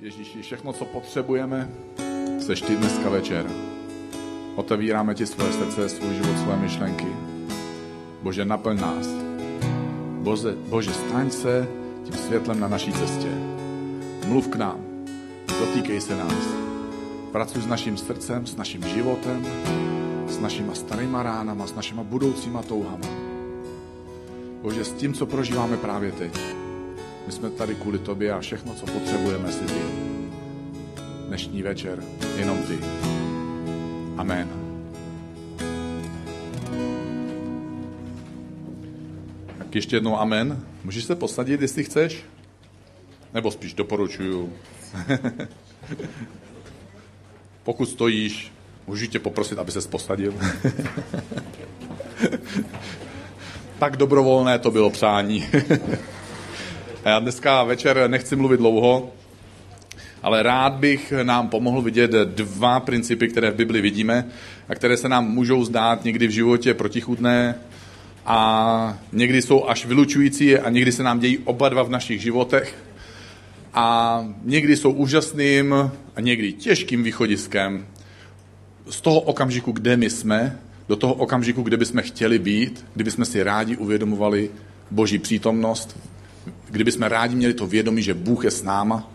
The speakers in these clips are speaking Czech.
Ježíši, všechno, co potřebujeme, seš ty dneska večer. Otevíráme ti svoje srdce, svůj život, své myšlenky. Bože, naplň nás. Bože, Bože, staň se tím světlem na naší cestě. Mluv k nám. Dotýkej se nás. Pracuj s naším srdcem, s naším životem, s našima starýma ránama, s našima budoucíma touhama. Bože, s tím, co prožíváme právě teď. My jsme tady kvůli tobě a všechno, co potřebujeme, si ty. Dnešní večer, jenom ty. Amen. Tak ještě jednou amen. Můžeš se posadit, jestli chceš? Nebo spíš doporučuju. Pokud stojíš, můžu tě poprosit, aby se posadil. tak dobrovolné to bylo přání. Já dneska večer nechci mluvit dlouho, ale rád bych nám pomohl vidět dva principy, které v Bibli vidíme a které se nám můžou zdát někdy v životě protichudné a někdy jsou až vylučující a někdy se nám dějí oba dva v našich životech a někdy jsou úžasným a někdy těžkým východiskem. Z toho okamžiku, kde my jsme, do toho okamžiku, kde bychom chtěli být, kdyby jsme si rádi uvědomovali Boží přítomnost, kdyby jsme rádi měli to vědomí, že Bůh je s náma.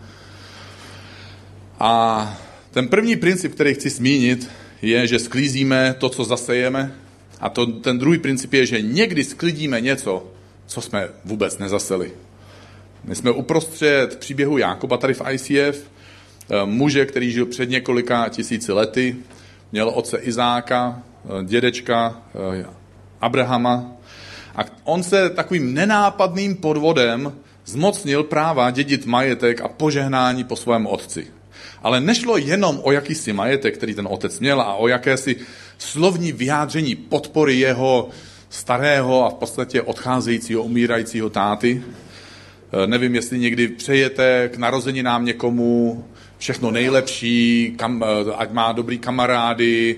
A ten první princip, který chci zmínit, je, že sklízíme to, co zasejeme. A to, ten druhý princip je, že někdy sklidíme něco, co jsme vůbec nezaseli. My jsme uprostřed příběhu Jákoba tady v ICF, eh, muže, který žil před několika tisíci lety, měl otce Izáka, eh, dědečka eh, Abrahama a on se takovým nenápadným podvodem zmocnil práva dědit majetek a požehnání po svém otci. Ale nešlo jenom o jakýsi majetek, který ten otec měl a o jakési slovní vyjádření podpory jeho starého a v podstatě odcházejícího, umírajícího táty. E, nevím, jestli někdy přejete k narozeninám někomu všechno nejlepší, kam, e, ať má dobrý kamarády,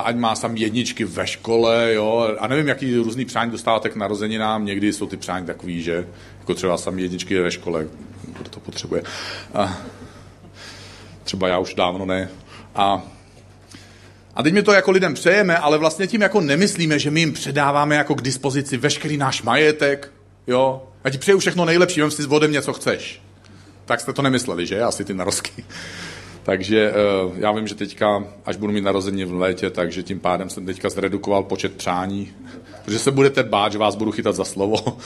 ať má sam jedničky ve škole, jo, a nevím, jaký různý přání dostáváte k narozeninám, někdy jsou ty přání takový, že jako třeba sam jedničky ve škole, kdo to potřebuje. A třeba já už dávno ne. A, a teď mi to jako lidem přejeme, ale vlastně tím jako nemyslíme, že my jim předáváme jako k dispozici veškerý náš majetek, jo, já ti přeju všechno nejlepší, vem si ode mě, co chceš. Tak jste to nemysleli, že? Asi ty narozky. Takže uh, já vím, že teďka, až budu mít narození v létě, takže tím pádem jsem teďka zredukoval počet přání, protože se budete bát, že vás budu chytat za slovo.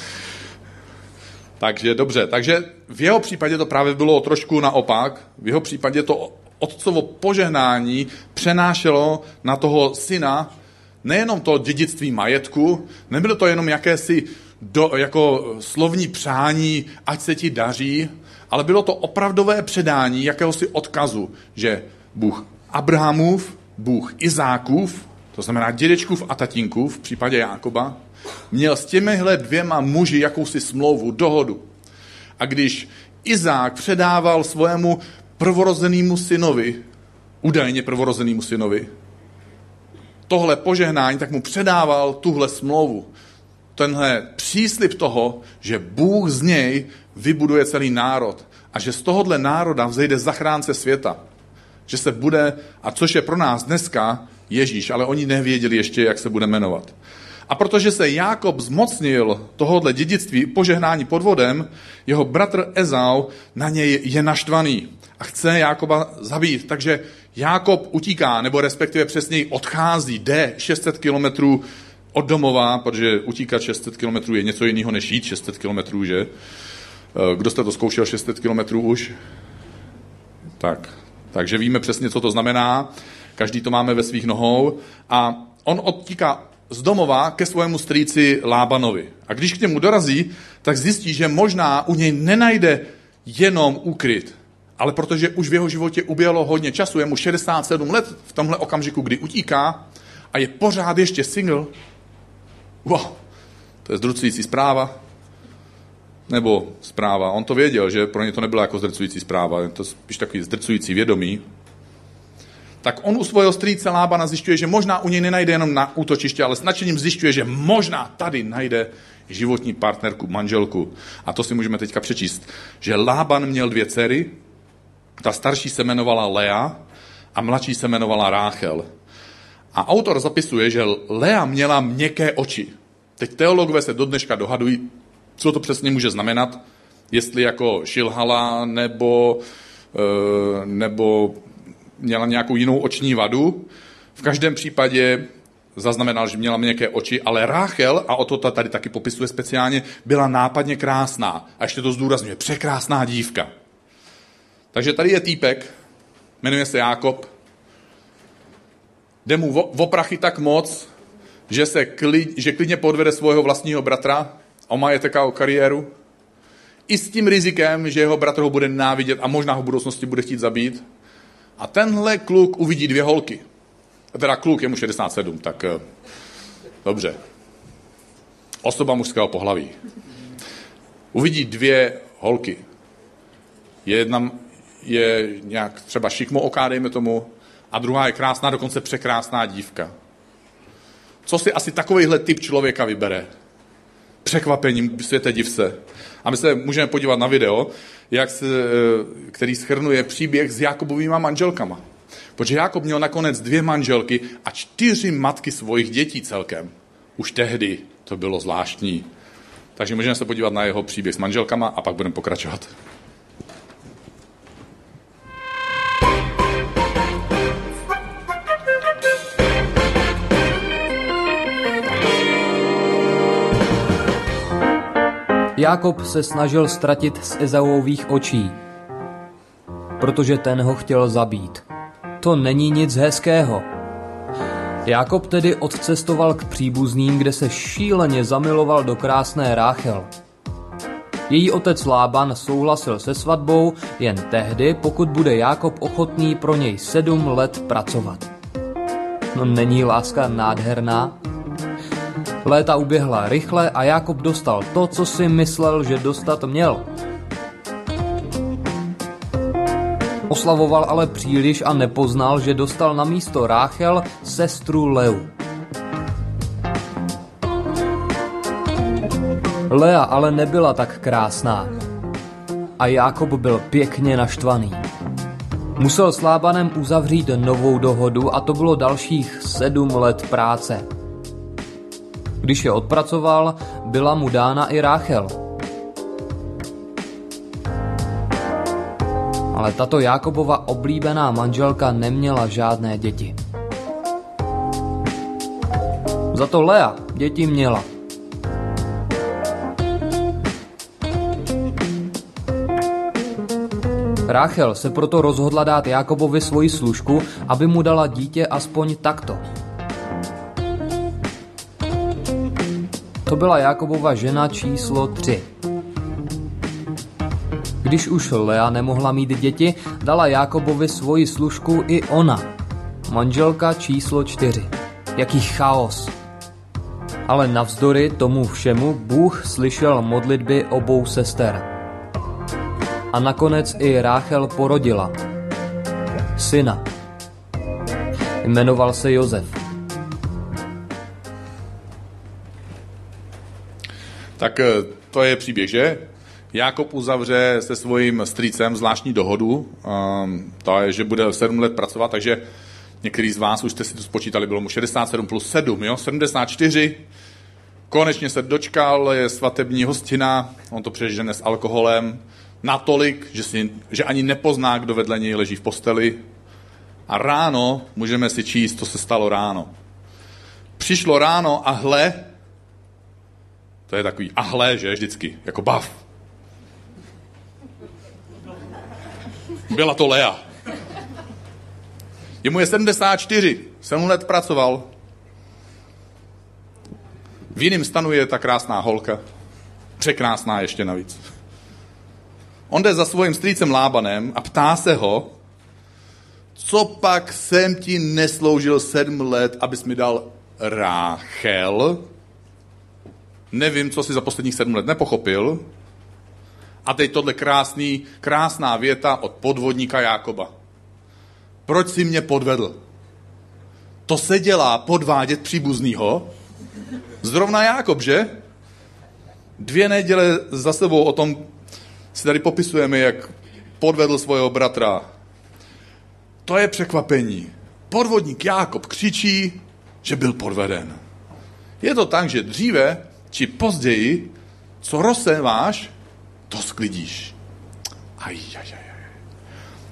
takže dobře, takže v jeho případě to právě bylo trošku naopak. V jeho případě to otcovo požehnání přenášelo na toho syna nejenom to dědictví majetku, nebylo to jenom jakési do, jako slovní přání, ať se ti daří, ale bylo to opravdové předání jakéhosi odkazu, že Bůh Abrahamův, Bůh Izákův, to znamená dědečkův a tatínkův v případě Jákoba, měl s těmihle dvěma muži jakousi smlouvu, dohodu. A když Izák předával svému prvorozenému synovi, údajně prvorozenému synovi, tohle požehnání, tak mu předával tuhle smlouvu. Tenhle příslip toho, že Bůh z něj vybuduje celý národ a že z tohohle národa vzejde zachránce světa. Že se bude, a což je pro nás dneska Ježíš, ale oni nevěděli ještě, jak se bude jmenovat. A protože se Jákob zmocnil tohohle dědictví požehnání podvodem, jeho bratr Ezau na něj je naštvaný a chce Jákoba zabít. Takže Jákob utíká, nebo respektive přesněji odchází, jde 600 kilometrů od domova, protože utíkat 600 kilometrů je něco jiného než jít 600 kilometrů, že? Eh, kdo jste to zkoušel 600 kilometrů už? Tak, takže víme přesně, co to znamená. Každý to máme ve svých nohou. A on odtíká z domova ke svému strýci Lábanovi. A když k němu dorazí, tak zjistí, že možná u něj nenajde jenom úkryt, ale protože už v jeho životě uběhlo hodně času, je mu 67 let v tomhle okamžiku, kdy utíká a je pořád ještě single, wow, to je zdrucující zpráva, nebo zpráva. On to věděl, že pro ně to nebyla jako zdrcující zpráva, je to spíš takový zdrcující vědomí. Tak on u svého strýce Lábana zjišťuje, že možná u něj nenajde jenom na útočiště, ale s nadšením zjišťuje, že možná tady najde životní partnerku, manželku. A to si můžeme teďka přečíst, že Lában měl dvě dcery, Ta starší se jmenovala Lea a mladší se jmenovala Ráchel. A autor zapisuje, že Lea měla měkké oči. Teď teologové se do dneška dohadují, co to přesně může znamenat, jestli jako šilhala nebo, e, nebo měla nějakou jinou oční vadu. V každém případě zaznamenal, že měla měkké oči, ale Ráchel, a o to tady taky popisuje speciálně, byla nápadně krásná. A ještě to zdůrazňuje, překrásná dívka. Takže tady je týpek, jmenuje se Jákob, jde mu v oprachy tak moc, že, se klid, že klidně podvede svého vlastního bratra o majetek a o kariéru, i s tím rizikem, že jeho bratr ho bude návidět a možná ho v budoucnosti bude chtít zabít. A tenhle kluk uvidí dvě holky. Teda kluk je mu 67, tak eh, dobře. Osoba mužského pohlaví. Uvidí dvě holky. Jedna je nějak třeba šikmo oká, dejme tomu, a druhá je krásná, dokonce překrásná dívka. Co si asi takovýhle typ člověka vybere? Překvapením světe divse. A my se můžeme podívat na video, jak se, eh, který schrnuje příběh s Jakobovými manželkama. Protože Jakob měl nakonec dvě manželky a čtyři matky svojich dětí celkem. Už tehdy to bylo zvláštní. Takže můžeme se podívat na jeho příběh s manželkama a pak budeme pokračovat. Jákob se snažil ztratit z Ezauvých očí, protože ten ho chtěl zabít. To není nic hezkého. Jákob tedy odcestoval k příbuzným, kde se šíleně zamiloval do krásné Ráchel. Její otec Lában souhlasil se svatbou jen tehdy, pokud bude Jákob ochotný pro něj sedm let pracovat. No není láska nádherná? Léta uběhla rychle a Jákob dostal to, co si myslel, že dostat měl. Oslavoval ale příliš a nepoznal, že dostal na místo Ráchel sestru Leu. Lea ale nebyla tak krásná. A Jákob byl pěkně naštvaný. Musel s Lábanem uzavřít novou dohodu a to bylo dalších sedm let práce. Když je odpracoval, byla mu dána i Ráchel. Ale tato Jákobova oblíbená manželka neměla žádné děti. Za to Lea děti měla. Ráchel se proto rozhodla dát Jakobovi svoji služku, aby mu dala dítě aspoň takto. To byla Jakobova žena číslo 3. Když už Lea nemohla mít děti, dala Jakobovi svoji služku i ona. Manželka číslo 4. Jaký chaos. Ale navzdory tomu všemu Bůh slyšel modlitby obou sester. A nakonec i Ráchel porodila. Syna. Jmenoval se Josef. Tak eh, to je příběh, že? Jakob uzavře se svým strýcem zvláštní dohodu, um, to je, že bude 7 let pracovat, takže některý z vás už jste si to spočítali, bylo mu 67 plus 7, jo? 74. Konečně se dočkal, je svatební hostina, on to přežene s alkoholem, natolik, že, si, že ani nepozná, kdo vedle něj leží v posteli. A ráno můžeme si číst, co se stalo ráno. Přišlo ráno a hle, to je takový ahle, že vždycky, jako bav. Byla to Lea. Jemu je 74, 7 let pracoval. V jiném stanu je ta krásná holka. Překrásná ještě navíc. On jde za svým strýcem Lábanem a ptá se ho, co pak jsem ti nesloužil sedm let, abys mi dal Ráchel, nevím, co si za posledních sedm let nepochopil. A teď tohle krásný, krásná věta od podvodníka Jákoba. Proč si mě podvedl? To se dělá podvádět příbuznýho. Zrovna Jákob, že? Dvě neděle za sebou o tom si tady popisujeme, jak podvedl svého bratra. to je překvapení. Podvodník Jákob křičí, že byl podveden. Je to tak, že dříve či později, co rozséváš, to sklidíš. Aj, aj, aj.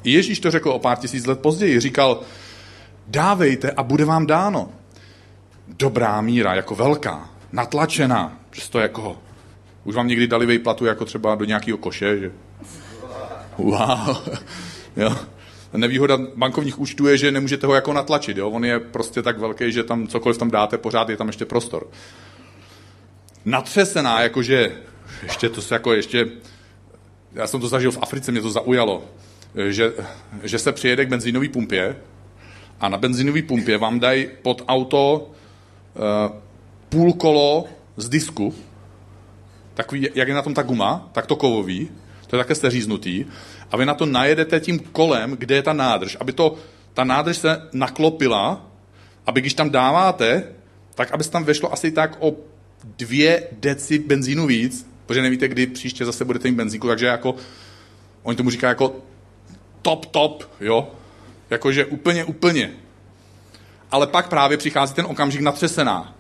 Ježíš to řekl o pár tisíc let později. Říkal, dávejte a bude vám dáno. Dobrá míra, jako velká, natlačená, že to jako, už vám někdy dali vejplatu jako třeba do nějakého koše, že wow, jo. Nevýhoda bankovních účtů je, že nemůžete ho jako natlačit, jo. On je prostě tak velký, že tam cokoliv tam dáte, pořád je tam ještě prostor. Natřesená, jakože, ještě to se jako ještě, já jsem to zažil v Africe, mě to zaujalo, že, že se přijede k benzínové pumpě a na benzínové pumpě vám dají pod auto uh, půl kolo z disku, takový, jak je na tom ta guma, tak to kovový, to je také seříznutý, a vy na to najedete tím kolem, kde je ta nádrž, aby to, ta nádrž se naklopila, aby když tam dáváte, tak aby se tam vešlo asi tak o dvě deci benzínu víc, protože nevíte, kdy příště zase budete mít benzínku, takže jako, oni tomu říká jako top, top, jo, jakože úplně, úplně. Ale pak právě přichází ten okamžik natřesená.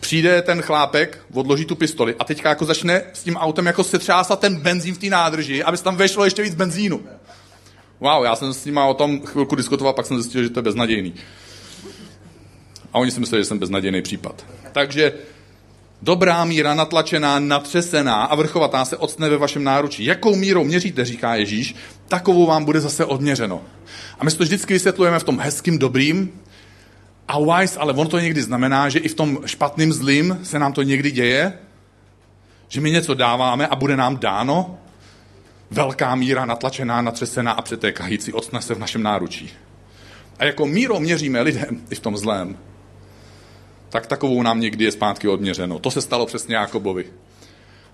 Přijde ten chlápek, odloží tu pistoli a teďka jako začne s tím autem jako setřásat ten benzín v té nádrži, aby se tam vešlo ještě víc benzínu. Wow, já jsem s nima o tom chvilku diskutoval, pak jsem zjistil, že to je beznadějný. A oni si mysleli, že jsem beznadějný případ. Takže dobrá míra, natlačená, natřesená a vrchovatá se odstne ve vašem náručí. Jakou mírou měříte, říká Ježíš, takovou vám bude zase odměřeno. A my to vždycky vysvětlujeme v tom hezkým, dobrým, a wise, ale ono to někdy znamená, že i v tom špatným zlým se nám to někdy děje, že my něco dáváme a bude nám dáno, velká míra natlačená, natřesená a přetékající odstne se v našem náručí. A jako mírou měříme lidem i v tom zlém, tak takovou nám někdy je zpátky odměřeno. To se stalo přesně Jakobovi.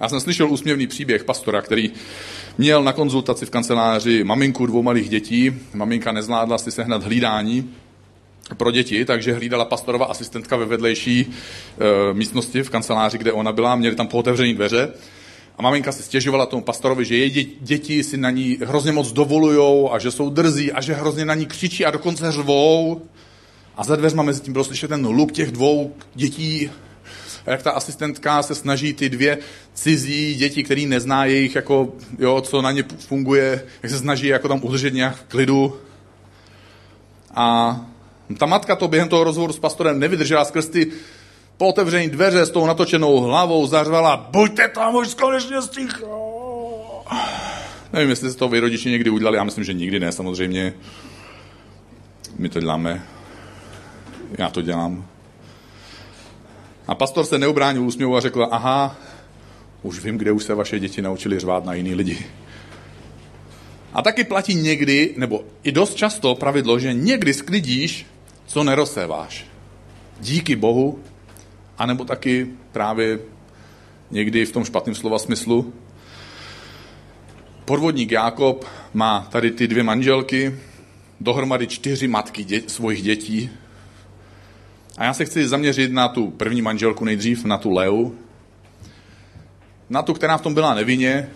Já jsem slyšel úsměvný příběh pastora, který měl na konzultaci v kanceláři maminku dvou malých dětí. Maminka nezvládla si sehnat hlídání pro děti, takže hlídala pastorova asistentka ve vedlejší e, místnosti v kanceláři, kde ona byla, měli tam pootevřené dveře. A maminka si stěžovala tomu pastorovi, že její děti si na ní hrozně moc dovolujou a že jsou drzí a že hrozně na ní křičí a dokonce řvou. A za dveřma mezi tím bylo slyšet ten luk těch dvou dětí, jak ta asistentka se snaží ty dvě cizí děti, který nezná jejich, jako, jo, co na ně funguje, jak se snaží jako tam udržet nějak klidu. A ta matka to během toho rozhovoru s pastorem nevydržela skrz ty pootevřené dveře s tou natočenou hlavou, zařvala, buďte tam už konečně sticho. Nevím, jestli se to vy rodiči někdy udělali, já myslím, že nikdy ne, samozřejmě. My to děláme. Já to dělám. A pastor se neubránil úsměvu a řekl, aha, už vím, kde už se vaše děti naučili řvát na jiný lidi. A taky platí někdy, nebo i dost často pravidlo, že někdy sklidíš, co nerozséváš. Díky Bohu, anebo taky právě někdy v tom špatném slova smyslu. Podvodník Jákob má tady ty dvě manželky, dohromady čtyři matky dě- svojich dětí. A já se chci zaměřit na tu první manželku nejdřív, na tu Leu, na tu, která v tom byla nevinně,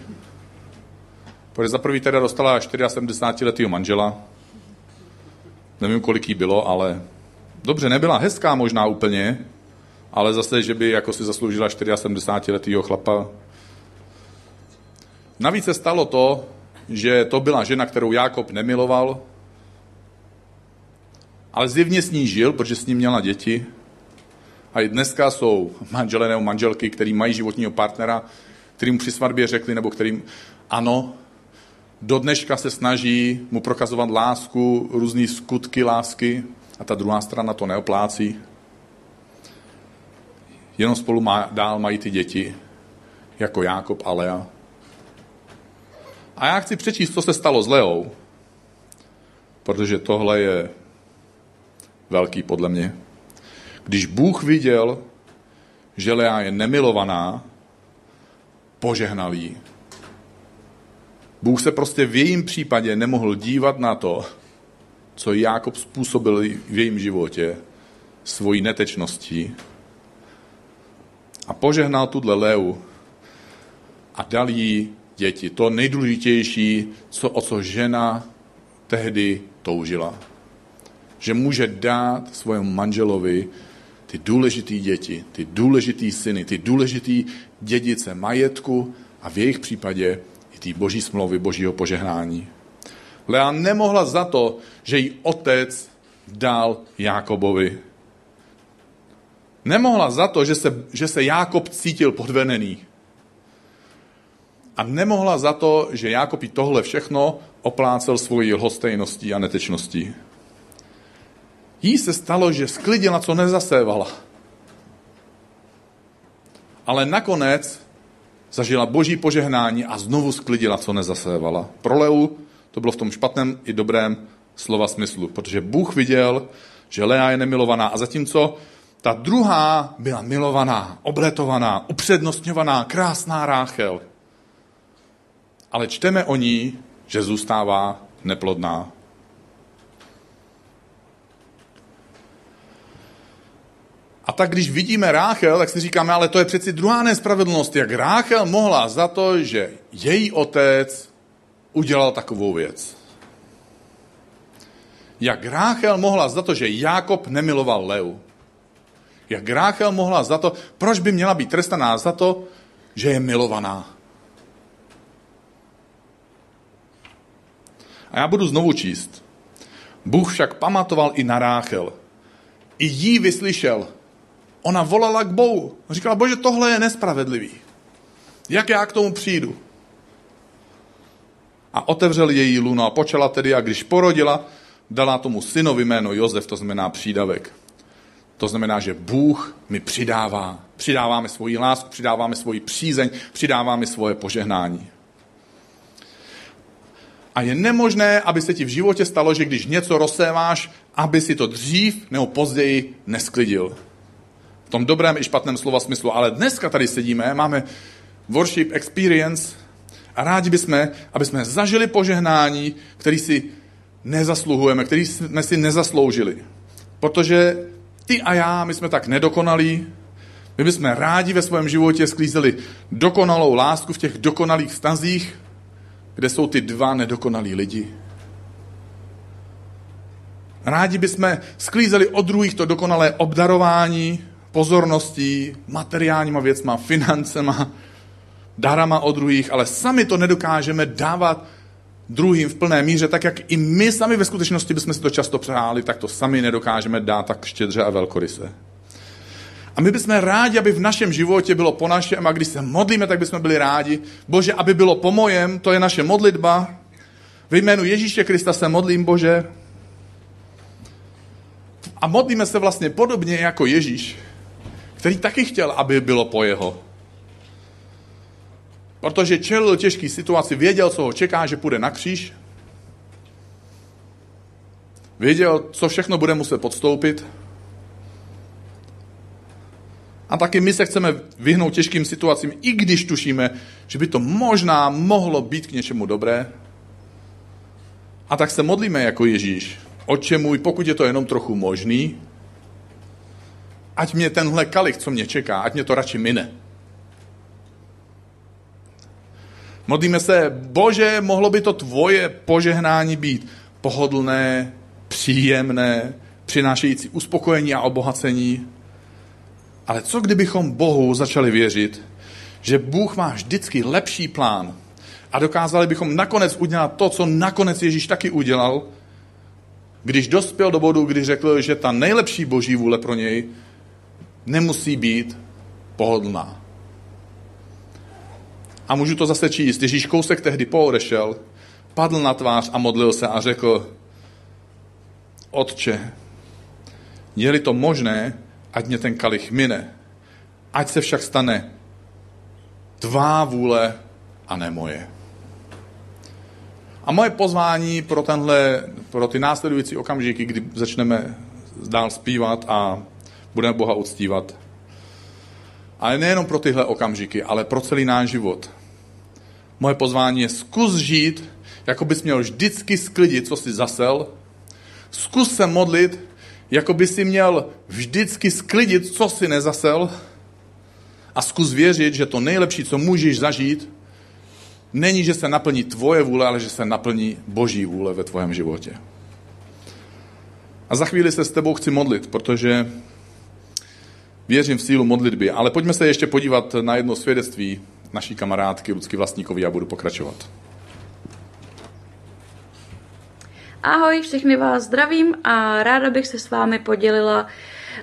protože za prvý teda dostala 74-letého manžela, nevím, kolik jí bylo, ale dobře, nebyla hezká možná úplně, ale zase, že by jako si zasloužila 74-letého chlapa. Navíc se stalo to, že to byla žena, kterou Jákob nemiloval, ale zjevně s ní žil, protože s ním měla děti. A i dneska jsou manželé nebo manželky, který mají životního partnera, kterým při svatbě řekli, nebo kterým ano, do dneška se snaží mu prokazovat lásku, různé skutky lásky a ta druhá strana to neoplácí. Jenom spolu má, dál mají ty děti, jako Jákob a Lea. A já chci přečíst, co se stalo s Leou, protože tohle je velký podle mě. Když Bůh viděl, že Lea je nemilovaná, požehnal jí. Bůh se prostě v jejím případě nemohl dívat na to, co Jákob způsobil v jejím životě svojí netečností a požehnal tuhle Leu a dal jí děti. To nejdůležitější, co, o co žena tehdy toužila. Že může dát svému manželovi ty důležité děti, ty důležité syny, ty důležité dědice majetku a v jejich případě i ty boží smlouvy, božího požehnání. Lea nemohla za to, že jí otec dal Jákobovi. Nemohla za to, že se, že se Jákob cítil podvenený. A nemohla za to, že Jákob tohle všechno oplácel svojí lhostejností a netečností. Jí se stalo, že sklidila, co nezasévala. Ale nakonec zažila boží požehnání a znovu sklidila, co nezasévala. Pro Leu to bylo v tom špatném i dobrém slova smyslu, protože Bůh viděl, že Lea je nemilovaná a zatímco ta druhá byla milovaná, obletovaná, upřednostňovaná, krásná Ráchel. Ale čteme o ní, že zůstává neplodná. A tak když vidíme Ráchel, tak si říkáme, ale to je přeci druhá nespravedlnost. Jak Ráchel mohla za to, že její otec udělal takovou věc. Jak Ráchel mohla za to, že Jákob nemiloval Leu. Jak Ráchel mohla za to, proč by měla být trestaná za to, že je milovaná. A já budu znovu číst. Bůh však pamatoval i na Ráchel. I jí vyslyšel. Ona volala k Bohu. Říkala, bože, tohle je nespravedlivý. Jak já k tomu přijdu? A otevřel její luno a počala tedy a když porodila, dala tomu synovi jméno Josef, to znamená přídavek. To znamená, že Bůh mi přidává. Přidáváme svoji lásku, přidáváme svoji přízeň, přidáváme svoje požehnání. A je nemožné, aby se ti v životě stalo, že když něco rozséváš, aby si to dřív nebo později nesklidil. Tom dobrém i špatném slova smyslu. Ale dneska tady sedíme, máme worship experience a rádi bychom, aby jsme zažili požehnání, který si nezasluhujeme, který jsme si nezasloužili. Protože ty a já, my jsme tak nedokonalí, my bychom rádi ve svém životě sklízeli dokonalou lásku v těch dokonalých vztazích, kde jsou ty dva nedokonalí lidi. Rádi bychom sklízeli od druhých to dokonalé obdarování, pozorností, materiálníma věcma, financema, darama od druhých, ale sami to nedokážeme dávat druhým v plné míře, tak jak i my sami ve skutečnosti bychom si to často přáli, tak to sami nedokážeme dát tak štědře a velkoryse. A my bychom rádi, aby v našem životě bylo po našem a když se modlíme, tak bychom byli rádi. Bože, aby bylo po mojem, to je naše modlitba. Ve jménu Ježíše Krista se modlím, Bože. A modlíme se vlastně podobně jako Ježíš, který taky chtěl, aby bylo po jeho. Protože čelil těžký situaci, věděl, co ho čeká, že půjde na kříž. Věděl, co všechno bude muset podstoupit. A taky my se chceme vyhnout těžkým situacím, i když tušíme, že by to možná mohlo být k něčemu dobré. A tak se modlíme jako Ježíš. Oče můj, pokud je to jenom trochu možný, ať mě tenhle kalich, co mě čeká, ať mě to radši mine. Modlíme se, bože, mohlo by to tvoje požehnání být pohodlné, příjemné, přinášející uspokojení a obohacení. Ale co kdybychom Bohu začali věřit, že Bůh má vždycky lepší plán a dokázali bychom nakonec udělat to, co nakonec Ježíš taky udělal, když dospěl do bodu, kdy řekl, že ta nejlepší boží vůle pro něj nemusí být pohodlná. A můžu to zase číst. Ježíš kousek tehdy poodešel, padl na tvář a modlil se a řekl, Otče, je-li to možné, ať mě ten kalich mine, ať se však stane tvá vůle a ne moje. A moje pozvání pro, tenhle, pro ty následující okamžiky, kdy začneme dál zpívat a budeme Boha uctívat, ale nejenom pro tyhle okamžiky, ale pro celý náš život, Moje pozvání je zkus žít, jako bys měl vždycky sklidit, co jsi zasel. Zkus se modlit, jako by si měl vždycky sklidit, co jsi nezasel. A zkus věřit, že to nejlepší, co můžeš zažít, není, že se naplní tvoje vůle, ale že se naplní boží vůle ve tvém životě. A za chvíli se s tebou chci modlit, protože věřím v sílu modlitby. Ale pojďme se ještě podívat na jedno svědectví naší kamarádky Lucky Vlastníkovi a budu pokračovat. Ahoj, všechny vás zdravím a ráda bych se s vámi podělila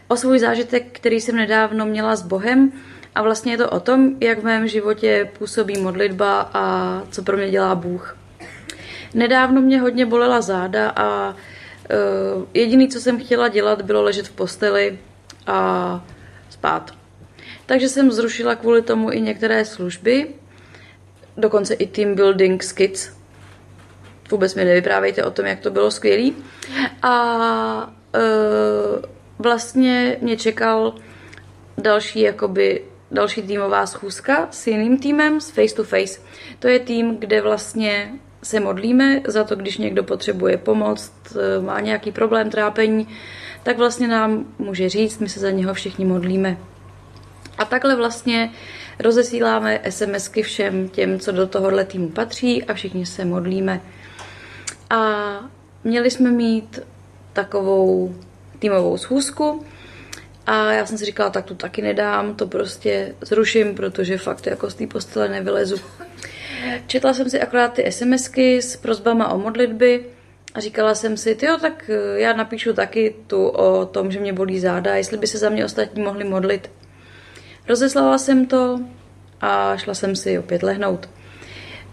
o svůj zážitek, který jsem nedávno měla s Bohem. A vlastně je to o tom, jak v mém životě působí modlitba a co pro mě dělá Bůh. Nedávno mě hodně bolela záda a uh, jediný, co jsem chtěla dělat, bylo ležet v posteli a spát. Takže jsem zrušila kvůli tomu i některé služby, dokonce i team building s kids. Vůbec mi nevyprávejte o tom, jak to bylo skvělý. A uh, vlastně mě čekal další jakoby další týmová schůzka s jiným týmem, s face to face. To je tým, kde vlastně se modlíme za to, když někdo potřebuje pomoc, má nějaký problém, trápení, tak vlastně nám může říct, my se za něho všichni modlíme. A takhle vlastně rozesíláme SMSky všem těm, co do tohohle týmu patří a všichni se modlíme. A měli jsme mít takovou týmovou schůzku a já jsem si říkala, tak tu taky nedám, to prostě zruším, protože fakt jako z té postele nevylezu. Četla jsem si akorát ty SMSky s prozbama o modlitby a říkala jsem si, jo, tak eh, já napíšu taky tu o tom, že mě bolí záda, jestli by se za mě ostatní mohli modlit. Rozeslala jsem to a šla jsem si opět lehnout.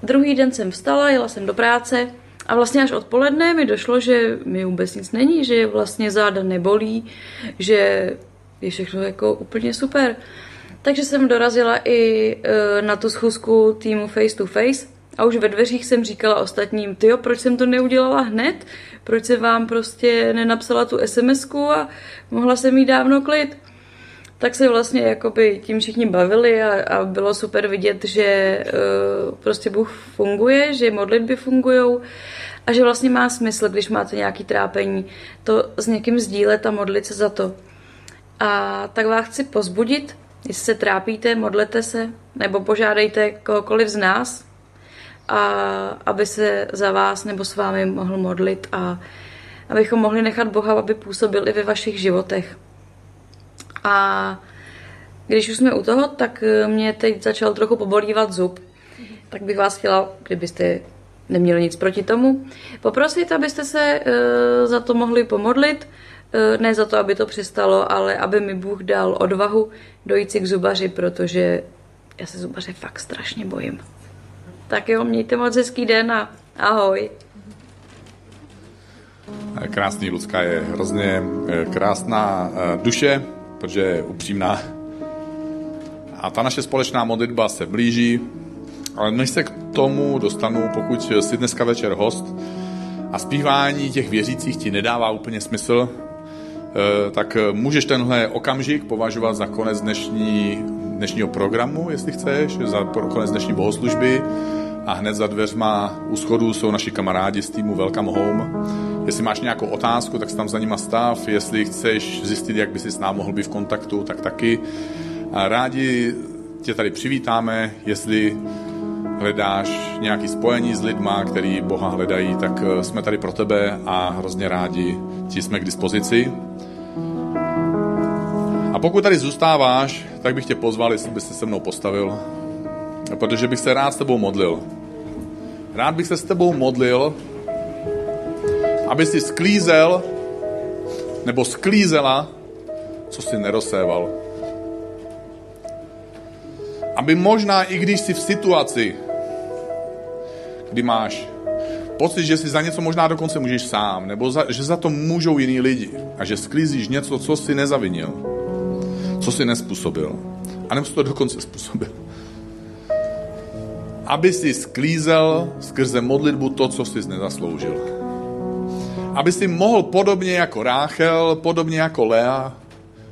Druhý den jsem vstala, jela jsem do práce a vlastně až odpoledne mi došlo, že mi vůbec nic není, že vlastně záda nebolí, že je všechno jako úplně super. Takže jsem dorazila i e, na tu schůzku týmu Face to Face a už ve dveřích jsem říkala ostatním, tyjo, proč jsem to neudělala hned? Proč jsem vám prostě nenapsala tu sms a mohla jsem mít dávno klid? Tak se vlastně jakoby tím všichni bavili a, a bylo super vidět, že uh, prostě Bůh funguje, že modlitby fungují a že vlastně má smysl, když máte nějaký trápení, to s někým sdílet a modlit se za to. A tak vás chci pozbudit, jestli se trápíte, modlete se, nebo požádejte kohokoliv z nás, a aby se za vás nebo s vámi mohl modlit a abychom mohli nechat Boha, aby působil i ve vašich životech. A když už jsme u toho, tak mě teď začal trochu pobolívat zub. Tak bych vás chtěla, kdybyste neměli nic proti tomu, poprosit, abyste se uh, za to mohli pomodlit, Eh, ne za to, aby to přestalo, ale aby mi Bůh dal odvahu dojít si k zubaři, protože já se zubaře fakt strašně bojím. Tak jo, mějte moc hezký den a ahoj. Krásný Lucka je hrozně eh, krásná eh, duše, protože je upřímná. A ta naše společná modlitba se blíží, ale než se k tomu dostanu, pokud si dneska večer host a zpívání těch věřících ti nedává úplně smysl, Eh, tak eh, můžeš tenhle okamžik považovat za konec dnešní, dnešního programu, jestli chceš, za konec dnešní bohoslužby a hned za dveřma u schodu jsou naši kamarádi z týmu Welcome Home. Jestli máš nějakou otázku, tak tam za nima stav. Jestli chceš zjistit, jak by si s námi mohl být v kontaktu, tak taky. A rádi tě tady přivítáme, jestli hledáš nějaký spojení s lidma, který Boha hledají, tak eh, jsme tady pro tebe a hrozně rádi ti jsme k dispozici. Pokud tady zůstáváš, tak bych tě pozval, jestli byste se mnou postavil, protože bych se rád s tebou modlil. Rád bych se s tebou modlil, aby si sklízel nebo sklízela, co si nerozséval. Aby možná, i když jsi v situaci, kdy máš pocit, že si za něco možná dokonce můžeš sám, nebo za, že za to můžou jiní lidi a že sklízíš něco, co si nezavinil, co si nespůsobil, a nebo to dokonce způsobil. Aby si sklízel skrze modlitbu to, co jsi nezasloužil. Aby si mohl podobně jako Ráchel, podobně jako Lea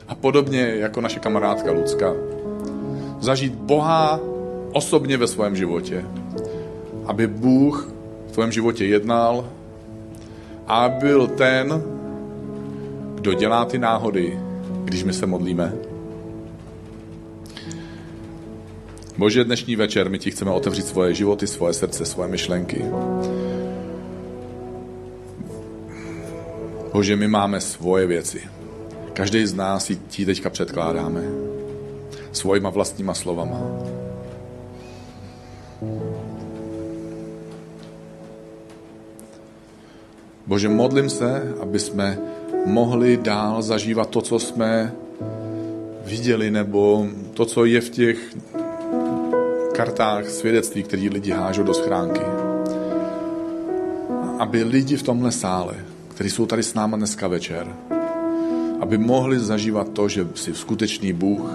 a podobně jako naše kamarádka Lucka zažít Boha osobně ve svém životě. Aby Bůh v tvém životě jednal a byl ten, kdo dělá ty náhody, když my se modlíme. Bože, dnešní večer my ti chceme otevřít svoje životy, svoje srdce, svoje myšlenky. Bože, my máme svoje věci. Každý z nás si ti teďka předkládáme svojima vlastníma slovama. Bože, modlím se, aby jsme mohli dál zažívat to, co jsme viděli, nebo to, co je v těch kartách svědectví, které lidi hážou do schránky. Aby lidi v tomhle sále, kteří jsou tady s náma dneska večer, aby mohli zažívat to, že jsi skutečný Bůh,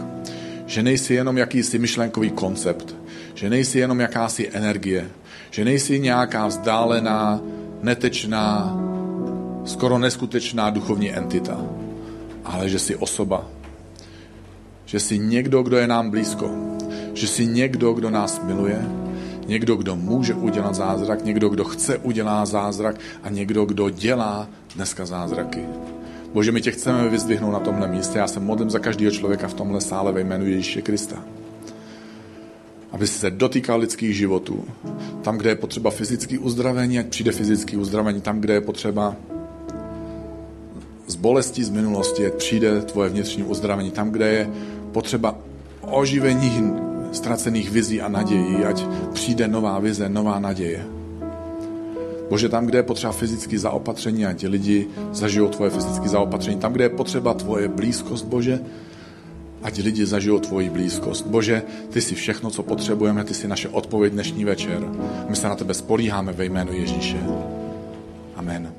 že nejsi jenom jakýsi myšlenkový koncept, že nejsi jenom jakási energie, že nejsi nějaká vzdálená, netečná, skoro neskutečná duchovní entita, ale že jsi osoba, že jsi někdo, kdo je nám blízko, že jsi někdo, kdo nás miluje, někdo, kdo může udělat zázrak, někdo, kdo chce udělat zázrak a někdo, kdo dělá dneska zázraky. Bože, my tě chceme vyzdvihnout na tomhle místě. Já se modlím za každého člověka v tomhle sále ve jménu Ježíše Krista. Aby se dotýkal lidských životů. Tam, kde je potřeba fyzické uzdravení, ať přijde fyzické uzdravení. Tam, kde je potřeba z bolesti z minulosti, ať přijde tvoje vnitřní uzdravení. Tam, kde je potřeba oživení ztracených vizí a nadějí, ať přijde nová vize, nová naděje. Bože, tam, kde je potřeba fyzické zaopatření, ať lidi zažijou tvoje fyzické zaopatření. Tam, kde je potřeba tvoje blízkost, Bože, ať lidi zažijou tvoji blízkost. Bože, ty jsi všechno, co potřebujeme, ty jsi naše odpověď dnešní večer. My se na tebe spolíháme ve jménu Ježíše. Amen.